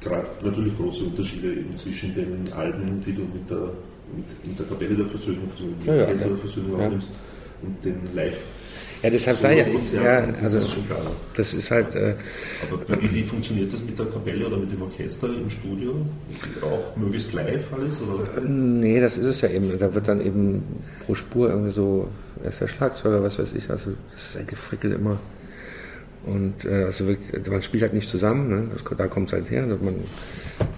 gerade natürlich große Unterschiede eben zwischen den Alben, die du mit der, mit, mit der Kapelle der Versöhnung, also mit dem
Ja,
Orchester
ja.
der Versöhnung
Ja.
aufnimmst und den Live.
Ja, deshalb sei ja, ich, ja,
das
also
ist schon klar.
das ist halt, äh,
Aber wie, wie funktioniert das mit der Kapelle oder mit dem Orchester im Studio? Auch möglichst live alles? Oder?
nee, das ist es ja eben. Da wird dann eben pro Spur irgendwie so, er ist der Schlagzeuger, was weiß ich, also das ist ein Gefrickel immer. Und äh, also wirklich, man spielt halt nicht zusammen, ne? das, da kommt es halt her, man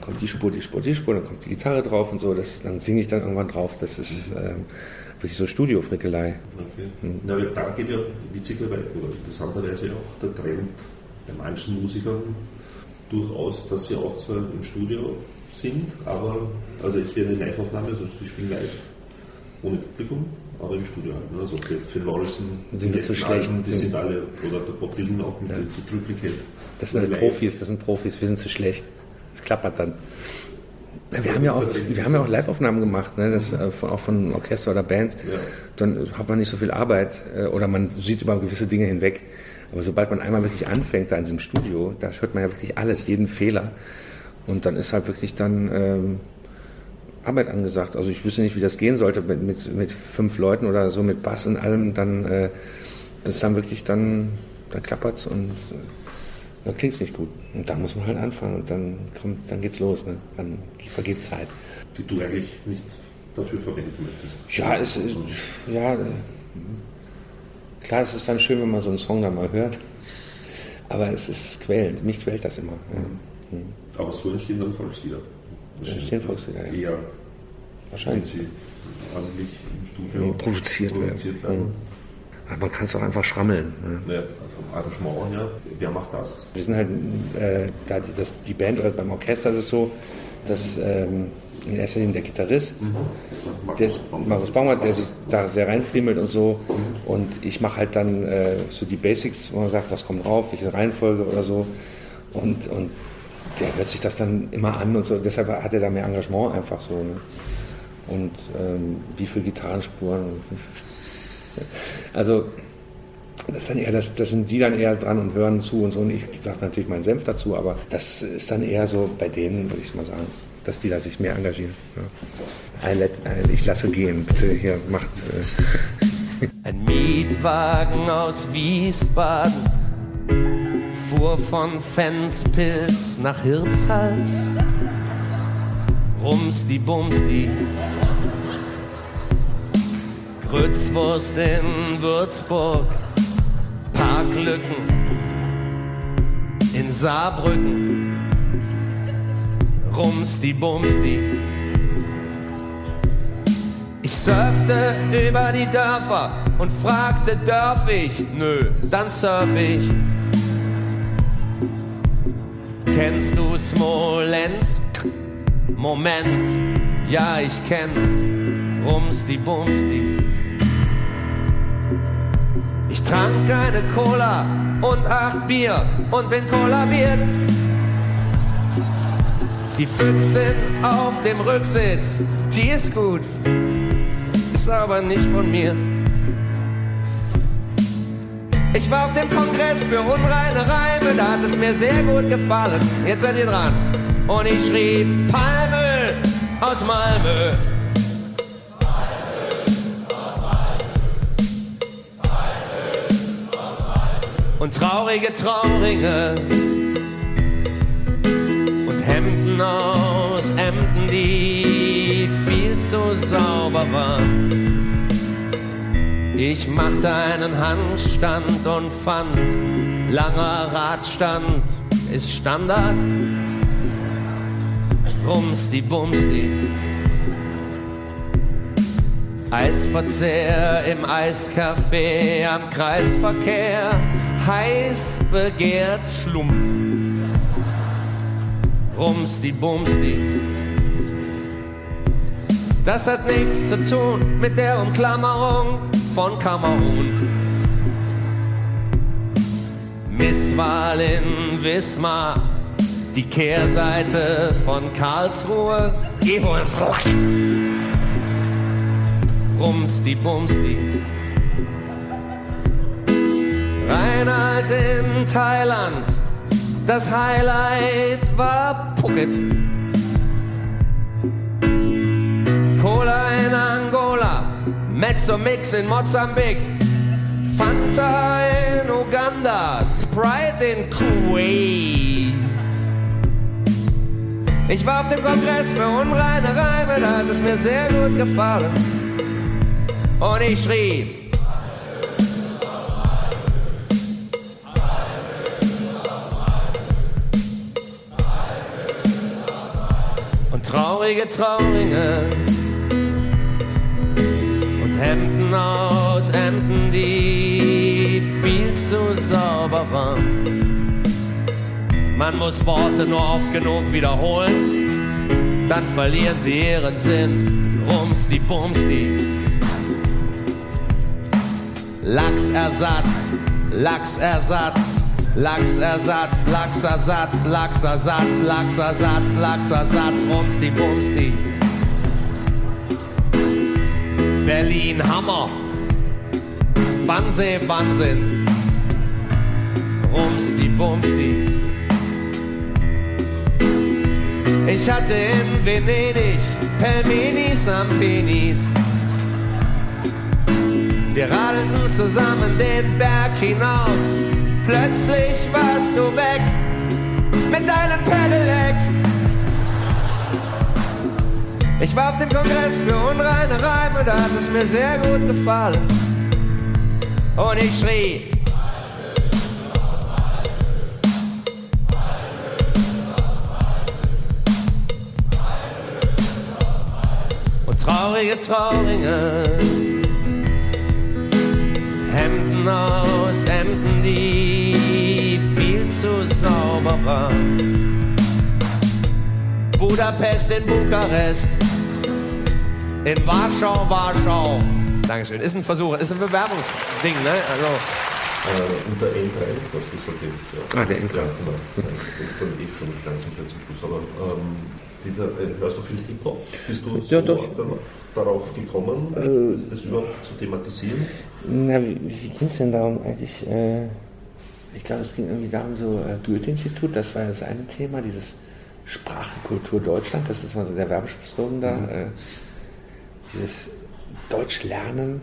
kommt die Spur, die Spur, die Spur, dann kommt die Gitarre drauf und so, das, dann singe ich dann irgendwann drauf. Das ist ähm, wirklich so Studio-Frickelei.
Okay.
Hm.
Ja, aber da geht ja witzigerweise oder interessanterweise auch der Trend bei manchen Musikern durchaus, dass sie auch zwar im Studio sind, aber also es wäre eine Live-Aufnahme, also sie spielen live ohne Publikum, aber im Studio halt. ne? Also okay, Phil Morrison,
Sind wir zu schlecht?
Alben, die sind alle, oder der Bob Dylan auch mit die Triplicate.
Das sind halt. Profis, das sind Profis, wir sind zu schlecht. Das klappert dann. Ja, Wir haben ja auch, wir haben ja auch Live-Aufnahmen gemacht, ne? das, äh, von, auch von Orchester oder Band.
Ja.
Dann hat man nicht so viel Arbeit äh, oder man sieht über gewisse Dinge hinweg. Aber sobald man einmal wirklich anfängt da in diesem Studio, da hört man ja wirklich alles, jeden Fehler. Und dann ist halt wirklich dann ähm, Arbeit angesagt. Also ich wüsste nicht, wie das gehen sollte mit, mit, mit fünf Leuten oder so mit Bass und allem. Dann äh, das ist dann wirklich dann, dann klappert's und äh, dann klingt's nicht gut. Und da muss man halt anfangen und dann kommt, dann geht's los. Ne? Dann vergeht Zeit.
Die du eigentlich nicht dafür verwenden möchtest.
Ja, es ist, ja, äh, klar, es ist dann schön, wenn man so einen Song dann mal hört. Aber es ist quälend. Mich quält das immer. Ja.
Aber so entstehen dann Volkslieder.
Entstehen Volkslieder, ja.
Eher,
Wahrscheinlich.
sie ordentlich im Studio
Ja, produziert werden.
produziert werden.
Aber man kann es auch einfach schrammeln. Ne?
Ja, vom Arrangement her, wer macht das?
Wir sind halt, äh, da die, das, die Band oder beim Orchester ist es so, dass ähm, in erster Linie der Gitarrist, der, Markus Baumert, der sich da sehr reinfriemelt und so. Und ich mache halt dann äh, so die Basics, wo man sagt, was kommt drauf, welche Reihenfolge oder so. Und, und der hört sich das dann immer an und so. Deshalb hat er da mehr Engagement einfach so. Ne? Und ähm, wie viele Gitarrenspuren. Also das dann eher, das, das sind die dann eher dran und hören zu und so. Und ich sage natürlich meinen Senf dazu, aber das ist dann eher so bei denen, würde ich mal sagen, dass die da sich mehr engagieren. Ja. Ich lasse gehen, bitte hier macht. Äh.
Ein Mietwagen aus Wiesbaden fuhr von Fenspilz nach Hirtshals. Rumsti Bumsti. Grützwurst in Würzburg. Parklücken in Saarbrücken. Rumsti Bumsti. Ich surfte über die Dörfer und fragte, darf ich? Nö, dann surf ich. Kennst du Smolensk? Moment, ja, ich kenn's. Rumsti Bumsti. Ich trank eine Cola und acht Bier und bin kollabiert. Die Füchsin auf dem Rücksitz, die ist gut, ist aber nicht von mir. Ich war auf dem Kongress für unreine Reime, da hat es mir sehr gut gefallen. Jetzt seid ihr dran. Und ich schrieb Palme aus Malmö. Und traurige Trauringe und Hemden aus Emden, die viel zu sauber waren. Ich machte einen Handstand und fand, langer Radstand ist Standard. Rumsti Bumsti. Eisverzehr im Eiscafé am Kreisverkehr, heiß begehrt Schlumpf. Rumsti Bumsti. Das hat nichts zu tun mit der Umklammerung von Kamerun. Misswahl in Wismar, die Kehrseite von Karlsruhe. Evo ist Lack. Rumsti Bumsti. Reinhard in Thailand, das Highlight war Phuket. Mezzo Mix in Mosambik, Fanta in Uganda, Sprite in Kuwait. Ich war auf dem Kongress für unreine Reime, da hat es mir sehr gut gefallen. Und ich schrieb, und traurige Trauringe und Hemden aus Emden, die viel zu sauber waren. Man muss Worte nur oft genug wiederholen, dann verlieren sie ihren Sinn. Rumsti, bumsti. Lachsersatz, Lachsersatz, Lachsersatz, Lachsersatz, Lachsersatz, Lachsersatz, Lachsersatz, Rumsti, Bumsti. Berlin, Hammer. Wannsee, Wahnsinn. Rumsti, Bumsti. Ich hatte in Venedig Pelmenis am Penis. Wir radelten zusammen den Berg hinauf. Plötzlich warst du weg Ich war auf dem Kongress für unreine Reime, da hat es mir sehr gut gefallen. Und ich schrie. Und traurige Trauringe. Hemden aus Emden, die viel zu sauber waren. Budapest in Bukarest, in Warschau, Warschau. Dankeschön. Ist ein Versuch, ist ein Bewerbungsding, ne? Also,
Äh, und der N3, das ist verkehrt. Ja.
Ah, der N3.
Ja, genau. Dann eh schon ganz zum Schluss. Aber ähm, dieser, äh, hörst du viel Hip-Hop? Bist du
Ja,
so
doch.
darauf gekommen,
Äh.
das, das überhaupt zu thematisieren?
Na, wie, wie ging es denn darum eigentlich? Äh, ich glaube, es ging irgendwie darum, so äh, Goethe-Institut, das war das eine Thema, dieses Sprache, Kultur Deutschland, das ist mal so der Werbeslogan da. Äh, dieses Deutsch lernen,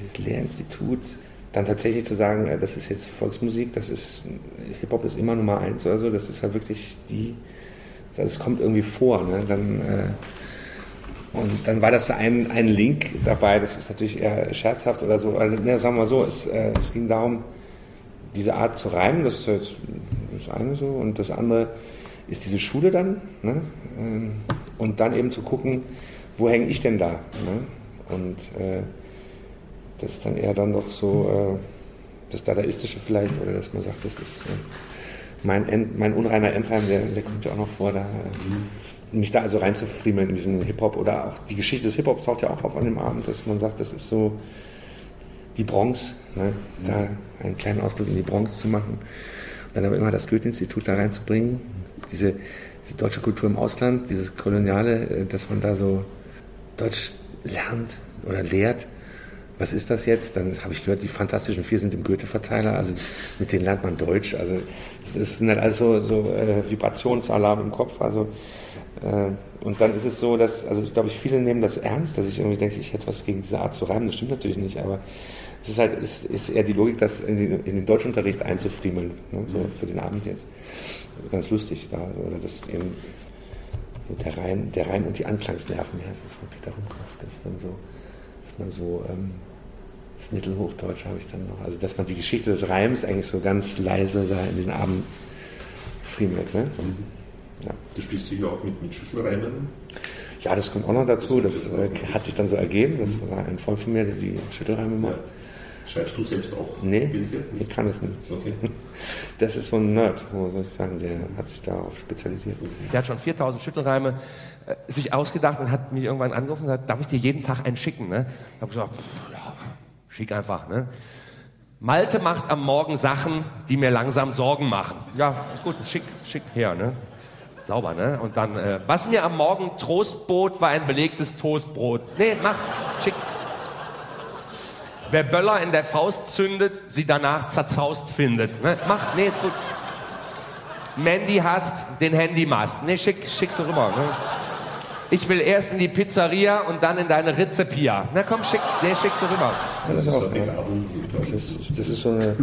dieses Lehrinstitut, dann tatsächlich zu sagen, äh, das ist jetzt Volksmusik, das ist Hip-Hop ist immer Nummer eins oder so, das ist halt wirklich die, also es kommt irgendwie vor, ne? Dann äh, und dann war das ein, ein Link dabei, das ist natürlich eher scherzhaft oder so. Also, ne, sagen wir mal so, es, äh, es ging darum, diese Art zu reimen, das ist jetzt das eine so. Und das andere ist diese Schule dann. Ne? Ähm, Und dann eben zu gucken, wo hänge ich denn da? Ne? Und äh, das ist dann eher dann doch so äh, das Dadaistische vielleicht, oder dass man sagt, das ist äh, mein, End, mein unreiner Endreim, der, der kommt ja auch noch vor, da, äh, mich da also reinzufriemeln in diesen Hip-Hop oder auch die Geschichte des Hip-Hops taucht ja auch auf an dem Abend, dass man sagt, das ist so die Bronx, ne? da einen kleinen Ausflug in die Bronx zu machen. Und dann aber immer das Goethe-Institut da reinzubringen, diese, diese deutsche Kultur im Ausland, dieses Koloniale, äh, dass man da so Deutsch lernt oder lehrt. Was ist das jetzt? Dann habe ich gehört, die Fantastischen Vier sind im Goethe-Verteiler, also mit denen lernt man Deutsch. Also es es sind halt alles so, äh, Vibrationsalarm im Kopf. Also äh, und dann ist es so, dass, also ich glaube, viele nehmen das ernst, dass ich irgendwie denke, ich hätte was gegen diese Art zu reimen. Das stimmt natürlich nicht, aber es ist halt, ist, ist eher die Logik, das in den, in den Deutschunterricht einzufriemeln, ne, so für den Abend jetzt. Ganz lustig da, oder das eben der Reim, der Reim und die Anklangsnerven, wie heißt das von Peter Rumkopf, das ist dann so, dass man so, ähm, das Mittelhochdeutsch habe ich dann noch, also dass man die Geschichte des Reims eigentlich so ganz leise da in den Abend friemelt, ne? So, ja.
Du spielst hier auch mit, mit Schüttelreimen.
Ja, das kommt auch noch dazu. Das äh, hat sich dann so ergeben. Das war ein Freund von mir, der die Schüttelreime macht.
Schreibst du selbst auch
Nee, ich kann das nicht.
Okay.
Das ist so ein Nerd, wo soll ich sagen, der hat sich darauf spezialisiert.
Der hat schon 4000 Schüttelreime äh, sich ausgedacht und hat mich irgendwann angerufen und gesagt, darf ich dir jeden Tag einen schicken? Ne? Ich habe gesagt, pff, ja, schick einfach. Ne? Malte macht am Morgen Sachen, die mir langsam Sorgen machen. Ja, ist gut, schick, schick her. Ne? Sauber, ne? Und dann, äh, was mir am Morgen Trost bot, war ein belegtes Toastbrot. Nee, mach, schick. Wer Böller in der Faust zündet, sie danach zerzaust findet. Ne? Mach, nee, ist gut. Mandy hasst den Handymast. Nee, schick, schickst du rüber. Ne? Ich will erst in die Pizzeria und dann in deine Rezepia. Na komm, schick, nee, schickst du rüber.
Ja, das, ist auch.
Begabung.
das, ist, das ist so eine,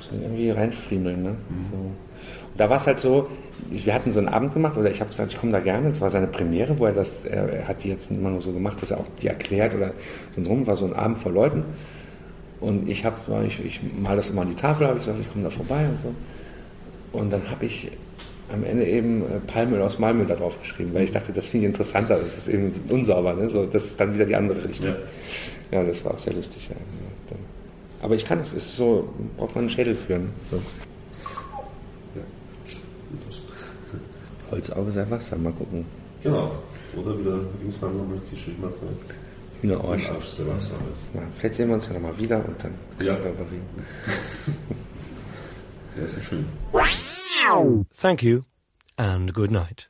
so irgendwie reinfriemeln. Ne? So. Und da war es halt so, wir hatten so einen Abend gemacht, oder ich habe gesagt, ich komme da gerne. Es war seine Premiere, wo er das, er, er hat die jetzt immer nur so gemacht, dass er auch die erklärt oder so drum. War so ein Abend vor Leuten. Und ich habe, ich, ich mal das immer an die Tafel, habe ich gesagt, ich komme da vorbei und so. Und dann habe ich am Ende eben äh, Palmöl aus Malmö da drauf geschrieben, weil ich dachte, das finde ich interessanter, das ist eben unsauber, ne? so, das ist dann wieder die andere Richtung. Ja, das war auch sehr lustig. Ja. Aber ich kann es, es ist so, braucht man einen Schädel für. Ne? So. Holzauge sei Wasser, mal gucken.
Genau. Oder wieder irgendwann nochmal geschrieben hat. Ne?
Hühnerarsch.
Arsch, sehr Wasser.
Ja, vielleicht sehen wir uns ja nochmal wieder und dann können
Ja.
wir darüber reden.
Ja, sehr schön.
Thank you and good night.